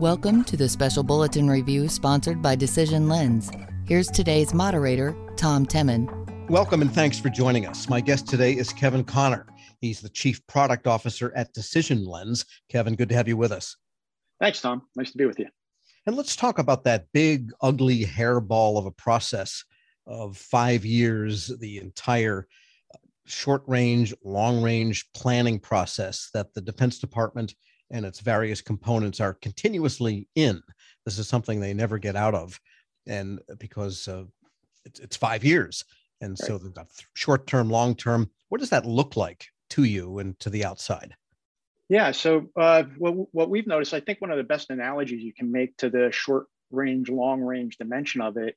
Welcome to the special bulletin review sponsored by Decision Lens. Here's today's moderator, Tom Temin. Welcome and thanks for joining us. My guest today is Kevin Connor. He's the Chief Product Officer at Decision Lens. Kevin, good to have you with us. Thanks, Tom. Nice to be with you. And let's talk about that big, ugly hairball of a process of five years, the entire short range, long range planning process that the Defense Department and its various components are continuously in. This is something they never get out of. And because uh, it's, it's, five years. And right. so they've got short term, long term. What does that look like to you and to the outside? Yeah. So uh, what, what we've noticed, I think one of the best analogies you can make to the short range, long range dimension of it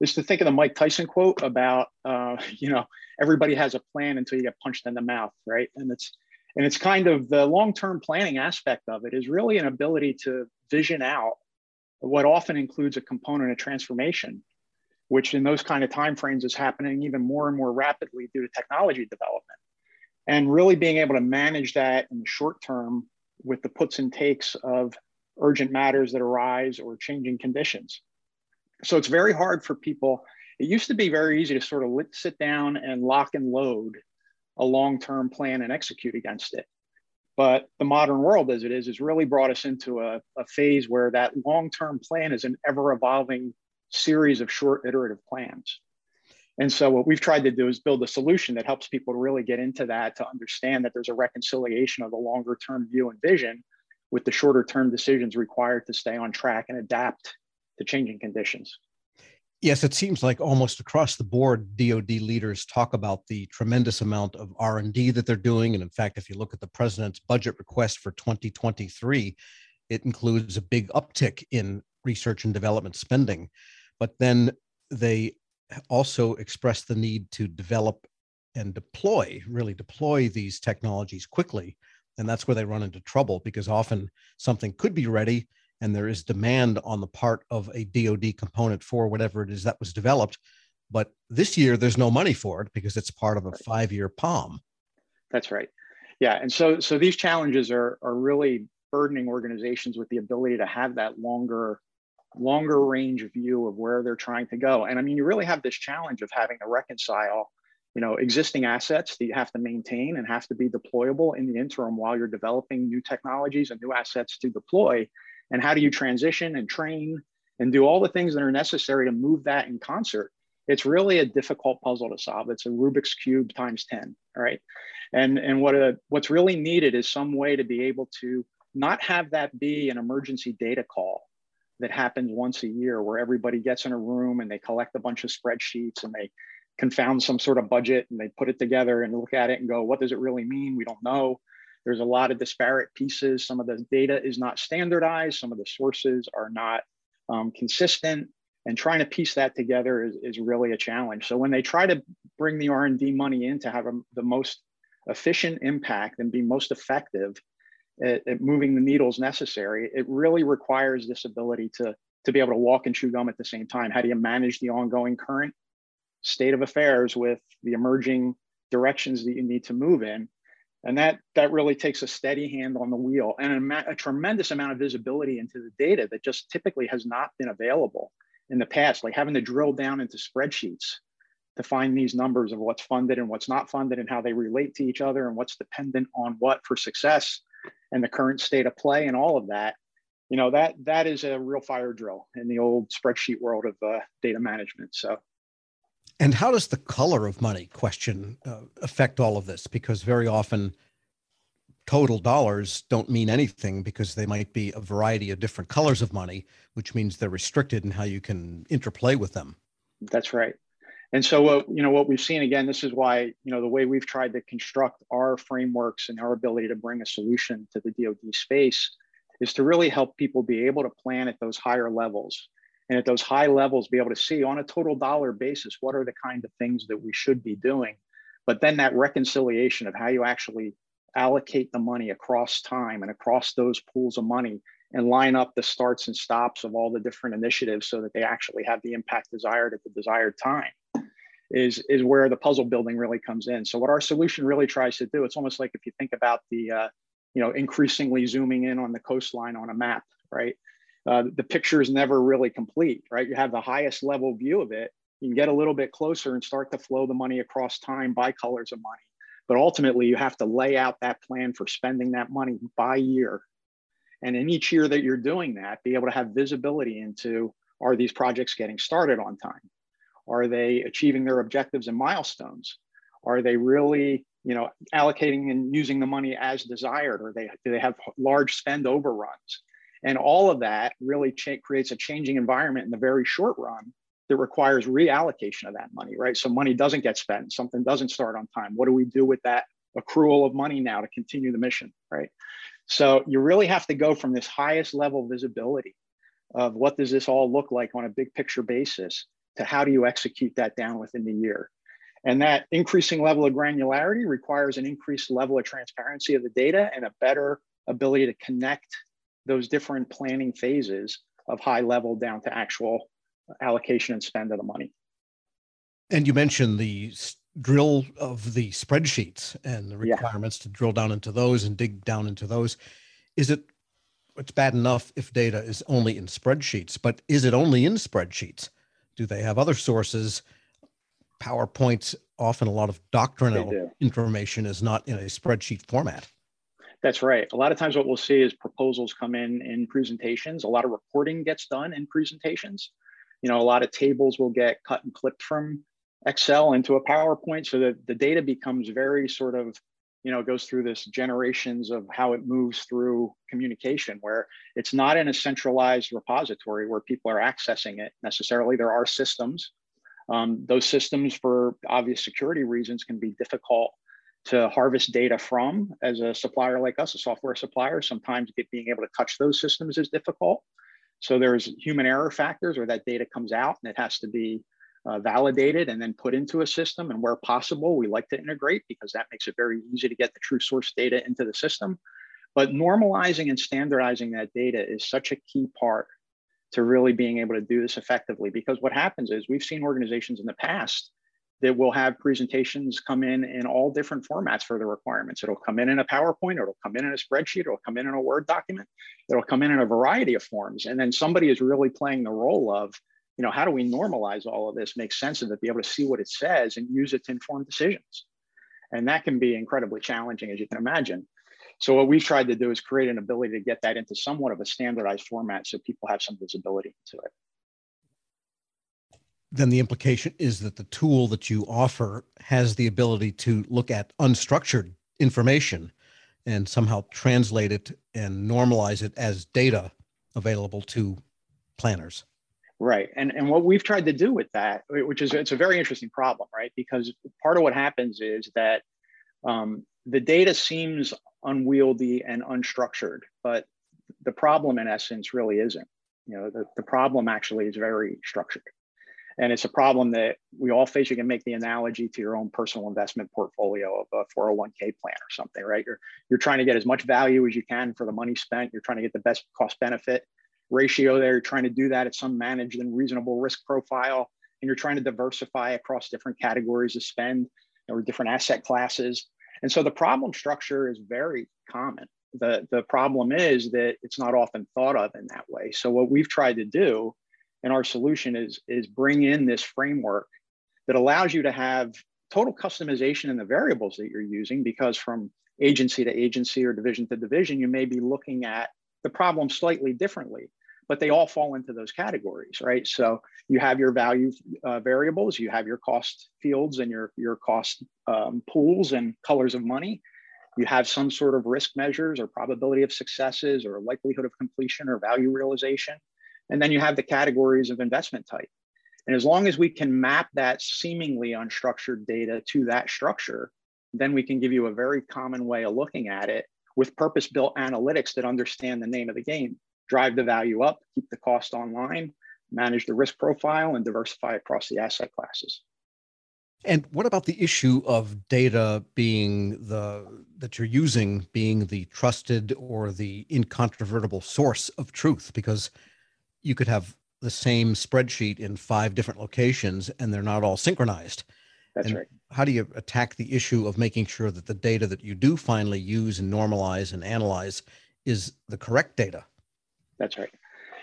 is to think of the Mike Tyson quote about, uh, you know, everybody has a plan until you get punched in the mouth, right? And it's and it's kind of the long-term planning aspect of it is really an ability to vision out what often includes a component of transformation, which in those kind of timeframes is happening even more and more rapidly due to technology development. And really being able to manage that in the short term with the puts and takes of urgent matters that arise or changing conditions. So it's very hard for people. It used to be very easy to sort of sit down and lock and load a long-term plan and execute against it. But the modern world as it is, has really brought us into a, a phase where that long-term plan is an ever-evolving series of short iterative plans. And so what we've tried to do is build a solution that helps people to really get into that to understand that there's a reconciliation of the longer term view and vision with the shorter term decisions required to stay on track and adapt to changing conditions. Yes, it seems like almost across the board, DoD leaders talk about the tremendous amount of R and D that they're doing, and in fact, if you look at the president's budget request for 2023, it includes a big uptick in research and development spending. But then they also express the need to develop and deploy, really deploy these technologies quickly, and that's where they run into trouble because often something could be ready and there is demand on the part of a DoD component for whatever it is that was developed. But this year, there's no money for it because it's part of a five-year POM. That's right. Yeah, and so so these challenges are are really burdening organizations with the ability to have that longer longer range view of where they're trying to go. And I mean, you really have this challenge of having to reconcile, you know, existing assets that you have to maintain and have to be deployable in the interim while you're developing new technologies and new assets to deploy and how do you transition and train and do all the things that are necessary to move that in concert? It's really a difficult puzzle to solve. It's a rubik's cube times 10 right? And and what a, what's really needed is some way to be able to not have that be an emergency data call that happens once a year where everybody gets in a room and they collect a bunch of spreadsheets and they confound some sort of budget and they put it together and look at it and go what does it really mean? We don't know there's a lot of disparate pieces. Some of the data is not standardized. Some of the sources are not um, consistent. And trying to piece that together is, is really a challenge. So when they try to bring the R&D money in to have a, the most efficient impact and be most effective at, at moving the needles necessary, it really requires this ability to, to be able to walk and chew gum at the same time. How do you manage the ongoing current state of affairs with the emerging directions that you need to move in and that that really takes a steady hand on the wheel and a, a, tremendous amount of visibility into the data that just typically has not been available in the past like having to drill down into spreadsheets to find these numbers of what's funded and what's not funded and how they relate to each other and what's dependent on what for success and the current state of play and all of that. You know that that is a real fire drill in the old spreadsheet world of uh, data management. So and how does the color of money question uh, affect all of this? Because very often total dollars don't mean anything because they might be a variety of different colors of money, which means they're restricted in how you can interplay with them. That's right. And so, what you know, what we've seen again, this is why you know the way we've tried to construct our frameworks and our ability to bring a solution to the DoD space is to really help people be able to plan at those higher levels and at those high levels be able to see on a total dollar basis what are the kind of things that we should be doing. But then that reconciliation of how you actually allocate the money across time and across those pools of money and line up the starts and stops of all the different initiatives so that they actually have the impact desired at the desired time is is where the puzzle building really comes in. So what our solution really tries to do it's almost like if you think about the uh, you know increasingly zooming in on the coastline on a map right uh, the picture is never really complete, right? You have the highest level view of it. You can get a little bit closer and start to flow the money across time by colors of money. But ultimately, you have to lay out that plan for spending that money by year. And in each year that you're doing that, be able to have visibility into are these projects getting started on time? Are they achieving their objectives and milestones? Are they really, you know, allocating and using the money as desired? Or they do they have large spend overruns? And all of that really creates a changing environment in the very short run that requires reallocation of that money, right? So money doesn't get spent, something doesn't start on time. What do we do with that accrual of money now to continue the mission, right? So you really have to go from this highest level visibility of what does this all look like on a big picture basis to how do you execute that down within the year. And that increasing level of granularity requires an increased level of transparency of the data and a better ability to connect those different planning phases of high level down to actual allocation and spend of the money. And you mentioned the drill of the spreadsheets and the requirements yeah. to drill down into those and dig down into those. Is it it's bad enough if data is only in spreadsheets, but is it only in spreadsheets? Do they have other sources? PowerPoints, often a lot of doctrinal information is not in a spreadsheet format. That's right. A lot of times, what we'll see is proposals come in in presentations. A lot of reporting gets done in presentations. You know, a lot of tables will get cut and clipped from Excel into a PowerPoint, so that the data becomes very sort of, you know, goes through this generations of how it moves through communication, where it's not in a centralized repository where people are accessing it necessarily. There are systems. Um, those systems, for obvious security reasons, can be difficult to harvest data from as a supplier like us, a software supplier. Sometimes being able to touch those systems is difficult. So there's human error factors where that data comes out and it has to be uh, validated and then put into a system. And where possible, we like to integrate because that makes it very easy to get the true source data into the system. But normalizing and standardizing that data is such a key part to really being able to do this effectively. Because what happens is we've seen organizations in the past that will have presentations come in in all different formats for the requirements. It'll come in in a PowerPoint, it'll come in in a spreadsheet, it'll come in in a Word document, it'll come in in a variety of forms. And then somebody is really playing the role of, you know, how do we normalize all of this, make sense of it, be able to see what it says and use it to inform decisions. And that can be incredibly challenging, as you can imagine. So what we've tried to do is create an ability to get that into somewhat of a standardized format so people have some visibility to it then the implication is that the tool that you offer has the ability to look at unstructured information and somehow translate it and normalize it as data available to planners. Right. And and what we've tried to do with that which is it's a very interesting problem right? Because part of what happens is that um, the data seems unwieldy and unstructured but the problem in essence really isn't. You know the, the problem actually is very structured and it's a problem that we all face. You can make the analogy to your own personal investment portfolio of a 401k plan or something, right? You're, you're trying to get as much value as you can for the money spent. You're trying to get the best cost benefit ratio there. You're trying to do that at some managed and reasonable risk profile. And you're trying to diversify across different categories of spend or different asset classes. And so the problem structure is very common. The, the problem is that it's not often thought of in that way. So what we've tried to do and our solution is is bring in this framework that allows you to have total customization in the variables that you're using because from agency to agency or division to division you may be looking at the problem slightly differently but they all fall into those categories right? So you have your value uh, variables you have your cost fields and your your cost um, pools and colors of money. You have some sort of risk measures or probability of successes or likelihood of completion or value realization and then you have the categories of investment type. And as long as we can map that seemingly unstructured data to that structure, then we can give you a very common way of looking at it with purpose built analytics that understand the name of the game, drive the value up, keep the cost online, manage the risk profile, and diversify across the asset classes. And what about the issue of data being the that you're using being the trusted or the incontrovertible source of truth? Because you could have the same spreadsheet in five different locations and they're not all synchronized. That's and right. How do you attack the issue of making sure that the data that you do finally use and normalize and analyze is the correct data? That's right.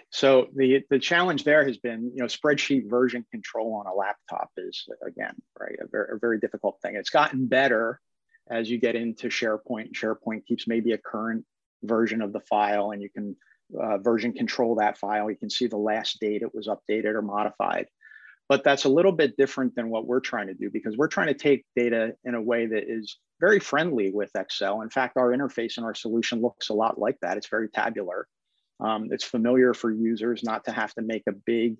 So the the challenge there has been, you know, spreadsheet version control on a laptop is again, right, a very, a very difficult thing. It's gotten better as you get into SharePoint. SharePoint keeps maybe a current version of the file, and you can uh, version control that file. You can see the last date it was updated or modified. But that's a little bit different than what we're trying to do because we're trying to take data in a way that is very friendly with Excel. In fact, our interface and our solution looks a lot like that. It's very tabular. Um, it's familiar for users not to have to make a big,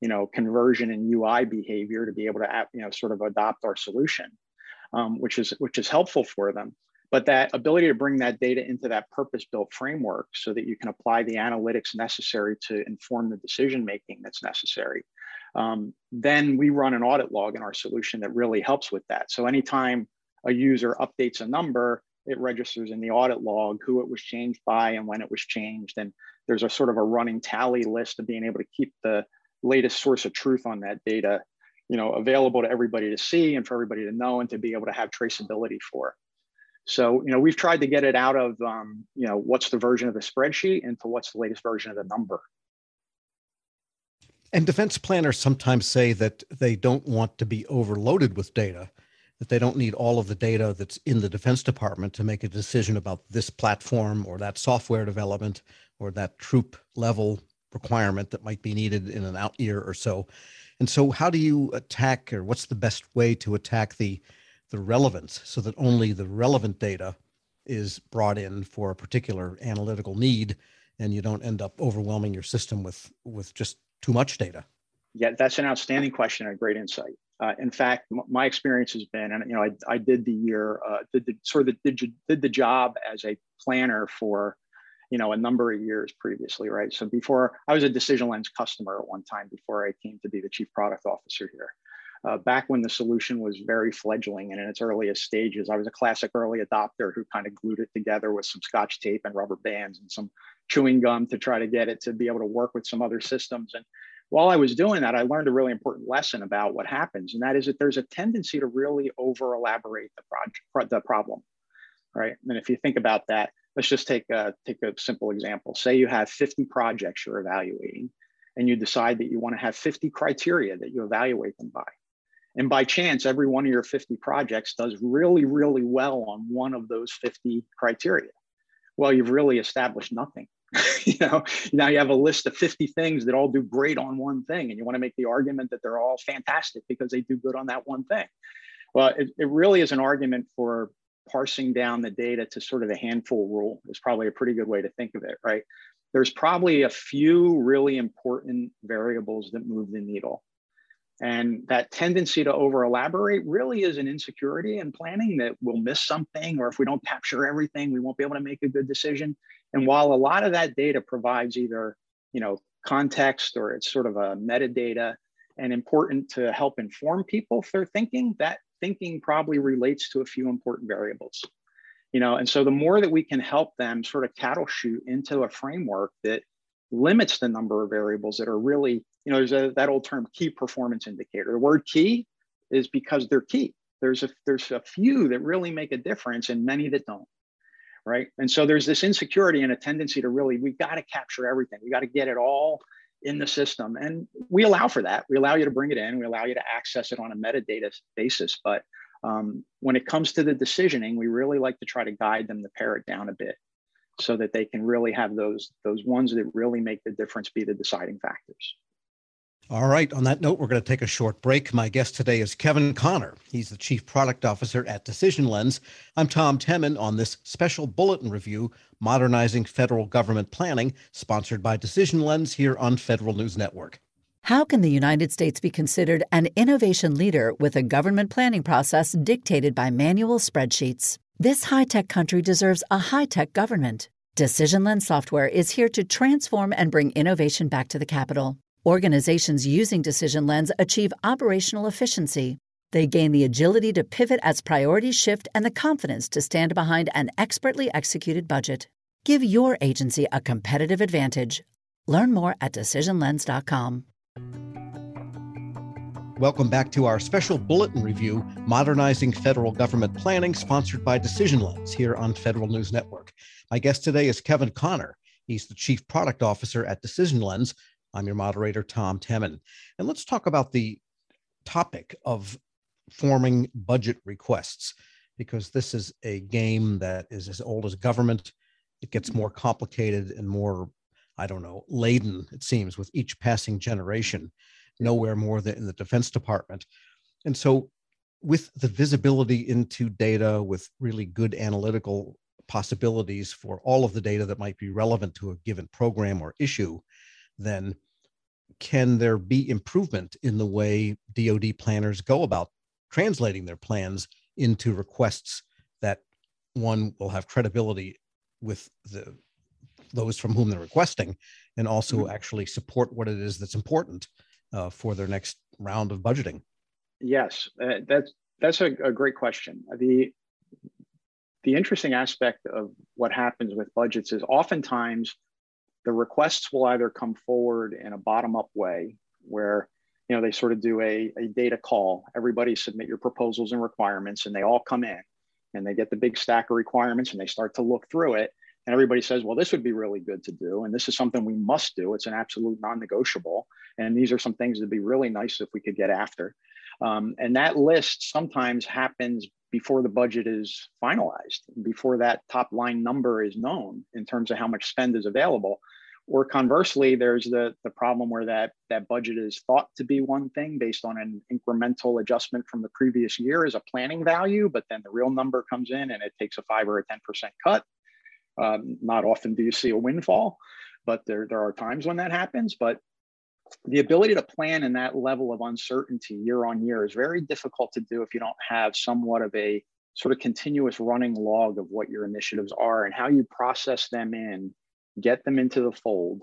you know, conversion in UI behavior to be able to, you know, sort of adopt our solution, um, which is which is helpful for them. But that ability to bring that data into that purpose-built framework so that you can apply the analytics necessary to inform the decision making that's necessary. Um, then we run an audit log in our solution that really helps with that. So anytime a user updates a number, it registers in the audit log who it was changed by and when it was changed. And there's a sort of a running tally list of being able to keep the latest source of truth on that data, you know, available to everybody to see and for everybody to know and to be able to have traceability for. So, you know, we've tried to get it out of, um, you know, what's the version of the spreadsheet into what's the latest version of the number. And defense planners sometimes say that they don't want to be overloaded with data that they don't need all of the data that's in the Defense Department to make a decision about this platform or that software development or that troop level requirement that might be needed in an out year or so. And so, how do you attack, or what's the best way to attack the the relevance so that only the relevant data is brought in for a particular analytical need, and you don't end up overwhelming your system with with just too much data? Yeah, that's an outstanding question and a great insight. Uh, in fact, m- my experience has been, and you know, I, I did the year, uh, did the sort of the, did, did the job as a planner for, you know, a number of years previously, right? So before I was a Decision Lens customer at one time before I came to be the chief product officer here. Uh, back when the solution was very fledgling and in its earliest stages, I was a classic early adopter who kind of glued it together with some scotch tape and rubber bands and some chewing gum to try to get it to be able to work with some other systems. And while I was doing that, I learned a really important lesson about what happens, and that is that there's a tendency to really over elaborate the the problem, right? And if you think about that, let's just take a, take a simple example. Say you have 50 projects you're evaluating, and you decide that you want to have 50 criteria that you evaluate them by. And by chance, every one of your 50 projects does really, really well on one of those 50 criteria. Well, you've really established nothing. You know now you have a list of 50 things that all do great on one thing and you want to make the argument that they're all fantastic because they do good on that one thing. Well it, it really is an argument for parsing down the data to sort of the handful rule is probably a pretty good way to think of it right? There's probably a few really important variables that move the needle and that tendency to over elaborate really is an insecurity in planning that we'll miss something, or if we don't capture everything, we won't be able to make a good decision. And while a lot of that data provides either, you know, context or it's sort of a metadata and important to help inform people if they're thinking, that thinking probably relates to a few important variables. You know, and so the more that we can help them sort of cattle chute into a framework that limits the number of variables that are really, you know, there's a, that old term key performance indicator. The word key is because they're key. There's a there's a few that really make a difference and many that don't. Right. And so there's this insecurity and a tendency to really, we got to capture everything. We got to get it all in the system. And we allow for that. We allow you to bring it in. We allow you to access it on a metadata basis. But um, when it comes to the decisioning, we really like to try to guide them to pare it down a bit so that they can really have those those ones that really make the difference be the deciding factors. All right. On that note, we're going to take a short break. My guest today is Kevin Connor. He's the Chief Product Officer at Decision Lens. I'm Tom Temin on this special bulletin review, Modernizing Federal Government Planning, sponsored by Decision Lens here on Federal News Network. How can the United States be considered an innovation leader with a government planning process dictated by manual spreadsheets? This high tech country deserves a high tech government. Decision Lens software is here to transform and bring innovation back to the capital. Organizations using Decision Lens achieve operational efficiency. They gain the agility to pivot as priorities shift and the confidence to stand behind an expertly executed budget. Give your agency a competitive advantage. Learn more at decisionlens.com. Welcome back to our special bulletin review, Modernizing Federal Government Planning, sponsored by Decision Lens here on Federal News Network. My guest today is Kevin Connor. He's the Chief Product Officer at Decision Lens. I'm your moderator, Tom Temin. And let's talk about the topic of forming budget requests, because this is a game that is as old as government. It gets more complicated and more, I don't know, laden, it seems, with each passing generation, nowhere more than in the Defense Department. And so, with the visibility into data, with really good analytical possibilities for all of the data that might be relevant to a given program or issue, then can there be improvement in the way DoD planners go about translating their plans into requests that one will have credibility with the those from whom they're requesting and also mm-hmm. actually support what it is that's important uh, for their next round of budgeting yes uh, that's that's a, a, great question the the interesting aspect of what happens with budgets is oftentimes the requests will either come forward in a bottom up way where you know they sort of do a, a data call. Everybody submit your proposals and requirements and they all come in and they get the big stack of requirements and they start to look through it and everybody says well this would be really good to do and this is something we must do. It's an absolute non-negotiable and these are some things that'd be really nice if we could get after. Um, and that list sometimes happens before the budget is finalized, before that top line number is known in terms of how much spend is available. Or conversely, there's the, the problem where that, that budget is thought to be one thing based on an incremental adjustment from the previous year as a planning value, but then the real number comes in and it takes a five or a 10% cut. Um, not often do you see a windfall, but there, there are times when that happens. But the ability to plan in that level of uncertainty year on year is very difficult to do if you don't have somewhat of a sort of continuous running log of what your initiatives are and how you process them in, get them into the fold,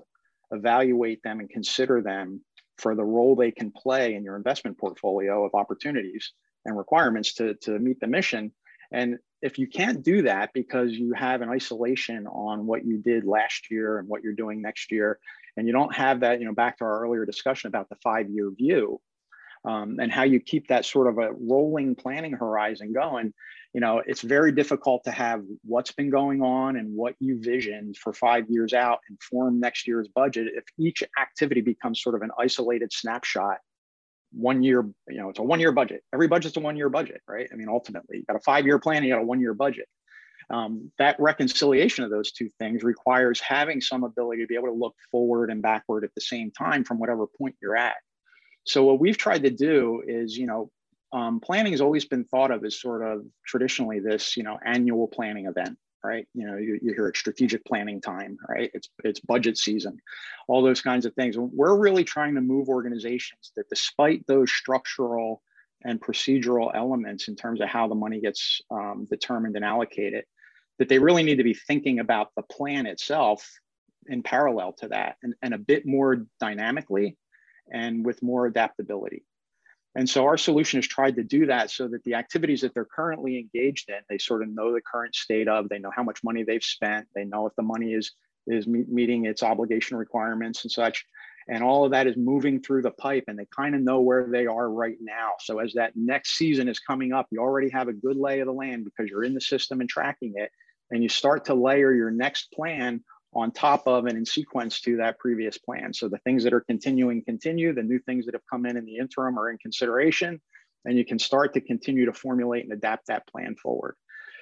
evaluate them, and consider them for the role they can play in your investment portfolio of opportunities and requirements to, to meet the mission. And if you can't do that because you have an isolation on what you did last year and what you're doing next year, and you don't have that, you know, back to our earlier discussion about the five year view um, and how you keep that sort of a rolling planning horizon going, you know, it's very difficult to have what's been going on and what you visioned for five years out inform next year's budget if each activity becomes sort of an isolated snapshot one year, you know, it's a one year budget. Every budget's a one year budget, right? I mean, ultimately, you got a five year plan, you got a one year budget. Um, that reconciliation of those two things requires having some ability to be able to look forward and backward at the same time from whatever point you're at. So what we've tried to do is, you know, um, planning has always been thought of as sort of traditionally this, you know, annual planning event, right? You know, you, you hear it strategic planning time, right? It's it's budget season, all those kinds of things. We're really trying to move organizations that, despite those structural and procedural elements in terms of how the money gets um, determined and allocated, that they really need to be thinking about the plan itself in parallel to that and, and a bit more dynamically and with more adaptability. And so our solution has tried to do that so that the activities that they're currently engaged in, they sort of know the current state of, they know how much money they've spent, they know if the money is, is meeting its obligation requirements and such. And all of that is moving through the pipe and they kind of know where they are right now. So as that next season is coming up, you already have a good lay of the land because you're in the system and tracking it and you start to layer your next plan on top of and in sequence to that previous plan. So the things that are continuing continue, the new things that have come in in the interim are in consideration, and you can start to continue to formulate and adapt that plan forward.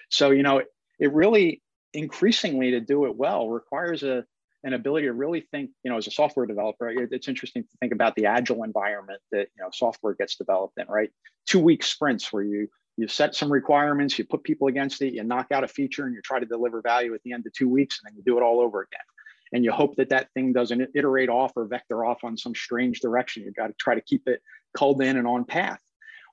So, you know, it really increasingly to do it well requires a an ability to really think, you know, as a software developer, it's interesting to think about the agile environment that, you know, software gets developed in, right? Two week sprints where you you set some requirements, you put people against it, you knock out a feature, and you try to deliver value at the end of two weeks, and then you do it all over again. And you hope that that thing doesn't iterate off or vector off on some strange direction. You've got to try to keep it culled in and on path.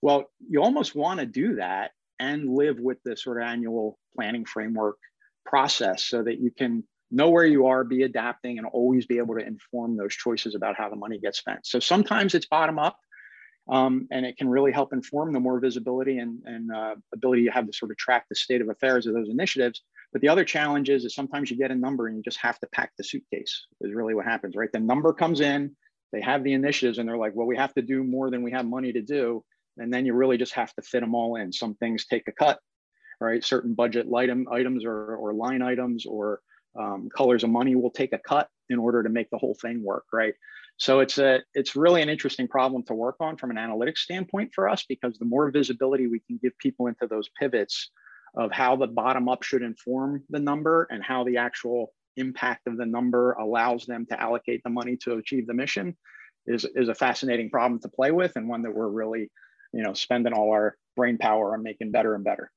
Well, you almost want to do that and live with the sort of annual planning framework process so that you can know where you are, be adapting, and always be able to inform those choices about how the money gets spent. So sometimes it's bottom up, um, and it can really help inform the more visibility and, and uh, ability to have to sort of track the state of affairs of those initiatives. But the other challenge is, is sometimes you get a number and you just have to pack the suitcase is really what happens, right? The number comes in, they have the initiatives and they're like, well, we have to do more than we have money to do. And then you really just have to fit them all in. Some things take a cut, right? Certain budget item items or, or line items or um, colors of money will take a cut in order to make the whole thing work, right? So it's a it's really an interesting problem to work on from an analytics standpoint for us because the more visibility we can give people into those pivots of how the bottom up should inform the number and how the actual impact of the number allows them to allocate the money to achieve the mission is, is a fascinating problem to play with and one that we're really you know spending all our brain power on making better and better.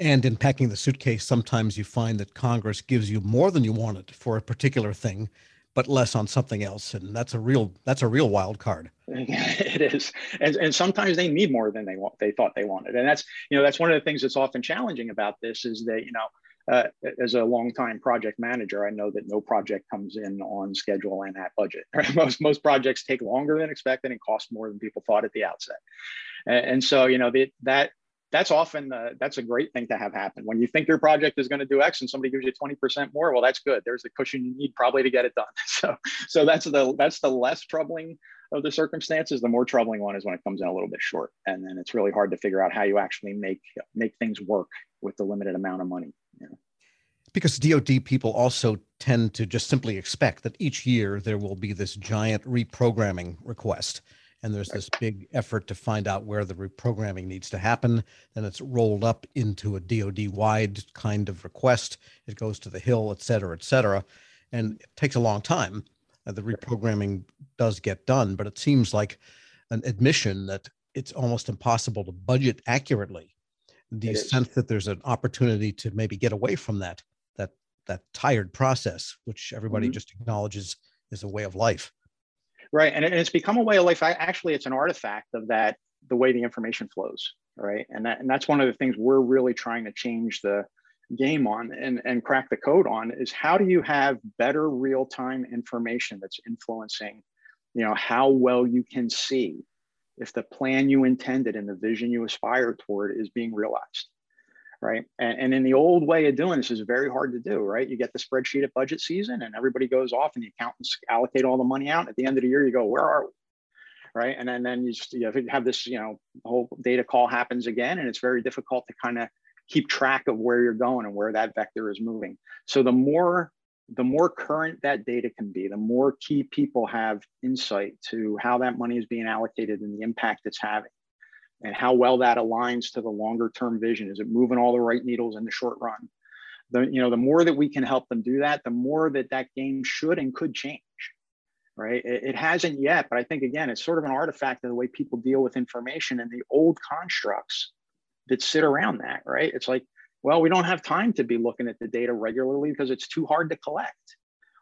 And in packing the suitcase sometimes you find that congress gives you more than you wanted for a particular thing but less on something else and that's a real that's a real wild card it is and, and sometimes they need more than they want they thought they wanted and that's you know that's one of the things that's often challenging about this is that you know uh, as a longtime project manager, I know that no project comes in on schedule and at budget. Right? Most most projects take longer than expected and cost more than people thought at the outset. And, and so, you know, the, that that's often that's a great thing to have happen when you think your project is going to do X and somebody gives you twenty percent more. Well, that's good. There's the cushion you need probably to get it done. So so that's the that's the less troubling of the circumstances. The more troubling one is when it comes in a little bit short, and then it's really hard to figure out how you actually make make things work with the limited amount of money. Yeah. Because DoD people also tend to just simply expect that each year there will be this giant reprogramming request. And there's this big effort to find out where the reprogramming needs to happen. Then it's rolled up into a DoD wide kind of request. It goes to the Hill, et cetera, et cetera. And it takes a long time. Uh, the reprogramming does get done, but it seems like an admission that it's almost impossible to budget accurately The sense that there's an opportunity to maybe get away from that that that tired process which everybody mm-hmm. just acknowledges is a way of life right and it's become a way of life. I, actually it's an artifact of that the way the information flows right? And that and that's one of the things we're really trying to change the game on and, and crack the code on is how do you have better real-time information that's influencing you know how well you can see if the plan you intended and the vision you aspire toward is being realized right? And, and in the old way of doing this is very hard to do right? You get the spreadsheet at budget season and everybody goes off and the accountants allocate all the money out. At the end of the year you go where are we? Right? And then, then you just you have this you know whole data call happens again and it's very difficult to kind of keep track of where you're going and where that vector is moving. So the more the more current that data can be, the more key people have insight to how that money is being allocated and the impact it's having and how well that aligns to the longer term vision. Is it moving all the right needles in the short run? The, you know, the more that we can help them do that, the more that that game should and could change, right? It, it hasn't yet, but I think again, it's sort of an artifact of the way people deal with information and the old constructs that sit around that, right? It's like well, we don't have time to be looking at the data regularly because it's too hard to collect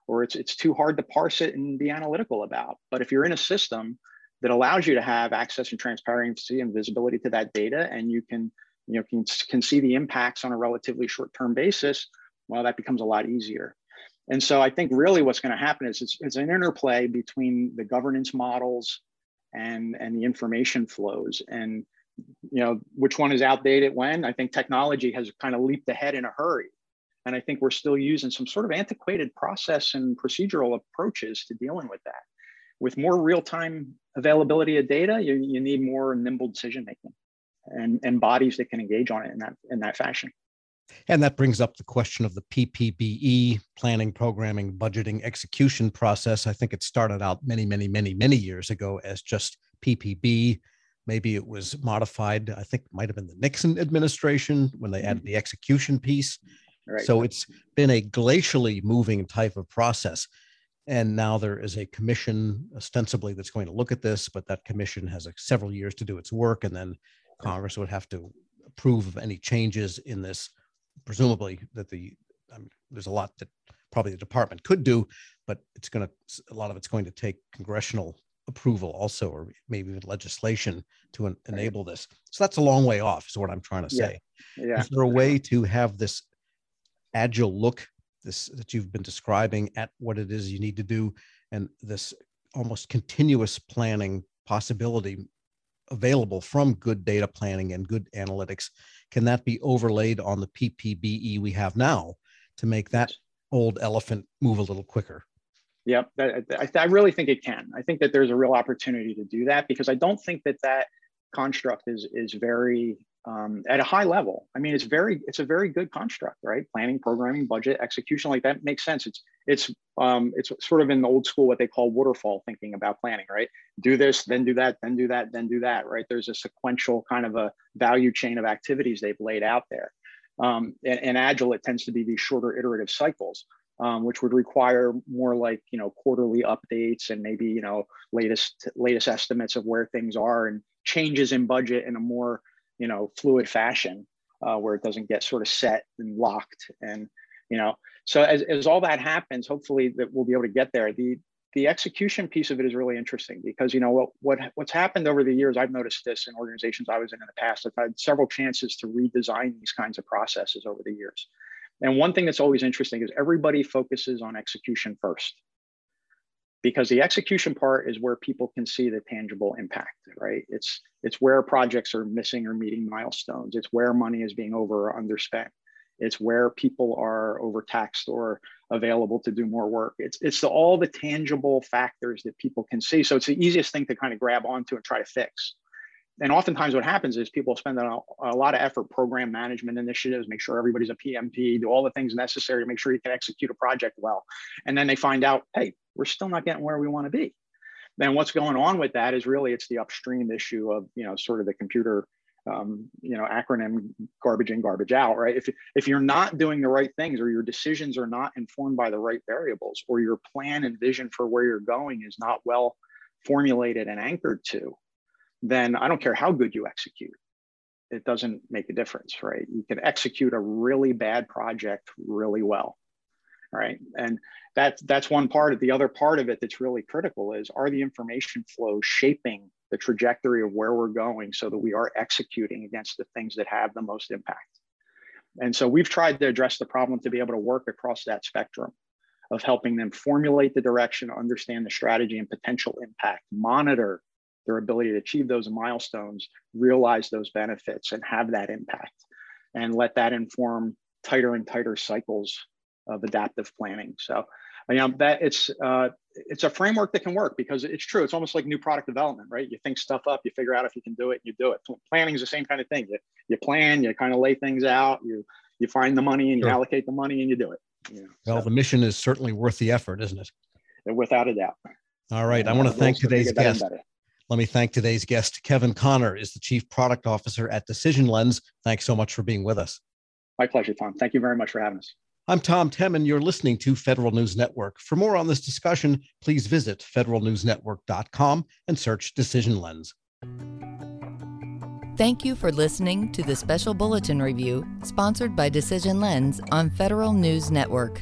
or it's, it's too hard to parse it and be analytical about. But if you're in a system that allows you to have access and transparency and visibility to that data and you can, you know, can, can see the impacts on a relatively short-term basis, well, that becomes a lot easier. And so I think really what's going to happen is it's, it's an interplay between the governance models and, and the information flows. And you know which one is outdated when i think technology has kind of leaped ahead in a hurry and i think we're still using some sort of antiquated process and procedural approaches to dealing with that with more real-time availability of data you, you need more nimble decision making and, and bodies that can engage on it in that in that fashion and that brings up the question of the PPBE planning, programming, budgeting, execution process. I think it started out many, many, many, many years ago as just PPB, Maybe it was modified. I think it might have been the Nixon administration when they added mm-hmm. the execution piece. Right. So it's been a glacially moving type of process. And now there is a commission ostensibly that's going to look at this, but that commission has several years to do its work. And then Congress would have to approve of any changes in this. Presumably, that the I mean, there's a lot that probably the department could do, but it's going to a lot of it's going to take congressional approval also, or maybe even legislation to en- enable this. So that's a long way off, is what I'm trying to say. Yeah. yeah. Is there a way to have this agile look, this that you've been describing at what it is you need to do, and this almost continuous planning possibility available from good data planning and good analytics? Can that be overlaid on the PPBE we have now to make that old elephant move a little quicker? Yep, I, I really think it can. I think that there's a real opportunity to do that because I don't think that that construct is is very um, at a high level. I mean, it's very, it's a very good construct, right? Planning, programming, budget, execution, like that makes sense. It's, it's, um, it's sort of in the old school what they call waterfall thinking about planning, right? Do this, then do that, then do that, then do that, right? There's a sequential kind of a value chain of activities they've laid out there. Um, and, and agile, it tends to be these shorter iterative cycles. Um, which would require more like you know quarterly updates and maybe you know latest latest estimates of where things are and changes in budget in a more you know fluid fashion uh, where it doesn't get sort of set and locked and you know so as, as all that happens hopefully that we'll be able to get there. The the execution piece of it is really interesting because you know what what what's happened over the years i've noticed this in organizations i was in in the past i've had several chances to redesign these kinds of processes over the years. And one thing that's always interesting is everybody focuses on execution first because the execution part is where people can see the tangible impact right? It's it's where projects are missing or meeting milestones. It's where money is being over or underspent. It's where people are overtaxed or available to do more work. It's it's the, all the tangible factors that people can see. So it's the easiest thing to kind of grab onto and try to fix. And oftentimes what happens is people spend a, a, lot of effort program management initiatives make sure everybody's a pmp do all the things necessary to make sure you can execute a project well. And then they find out hey we're still not getting where we want to be then what's going on with that is really it's the upstream issue of you know sort of the computer um, you know acronym garbage in garbage out right if, if you're not doing the right things or your decisions are not informed by the right variables or your plan and vision for where you're going is not well formulated and anchored to then I don't care how good you execute. It doesn't make a difference, right? You can execute a really bad project really well, right? And that's that's one part of the other part of it that's really critical is are the information flows shaping the trajectory of where we're going so that we are executing against the things that have the most impact. And so we've tried to address the problem to be able to work across that spectrum of helping them formulate the direction, understand the strategy and potential impact, monitor their ability to achieve those milestones, realize those benefits, and have that impact, and let that inform tighter and tighter cycles of adaptive planning. So, you know, that it's uh, it's a framework that can work because it's true. It's almost like new product development, right? You think stuff up, you figure out if you can do it, you do it. Planning is the same kind of thing. You, you plan, you kind of lay things out, you you find the money and you sure. allocate the money and you do it. You know, well, so. the mission is certainly worth the effort, isn't it? Without a doubt. All right. I want to thank today's guest. Let me thank today's guest. Kevin Connor is the Chief Product Officer at Decision Lens. Thanks so much for being with us. My pleasure, Tom. Thank you very much for having us. I'm Tom Temin. You're listening to Federal News Network. For more on this discussion, please visit federalnewsnetwork.com and search Decision Lens. Thank you for listening to the special bulletin review sponsored by Decision Lens on Federal News Network.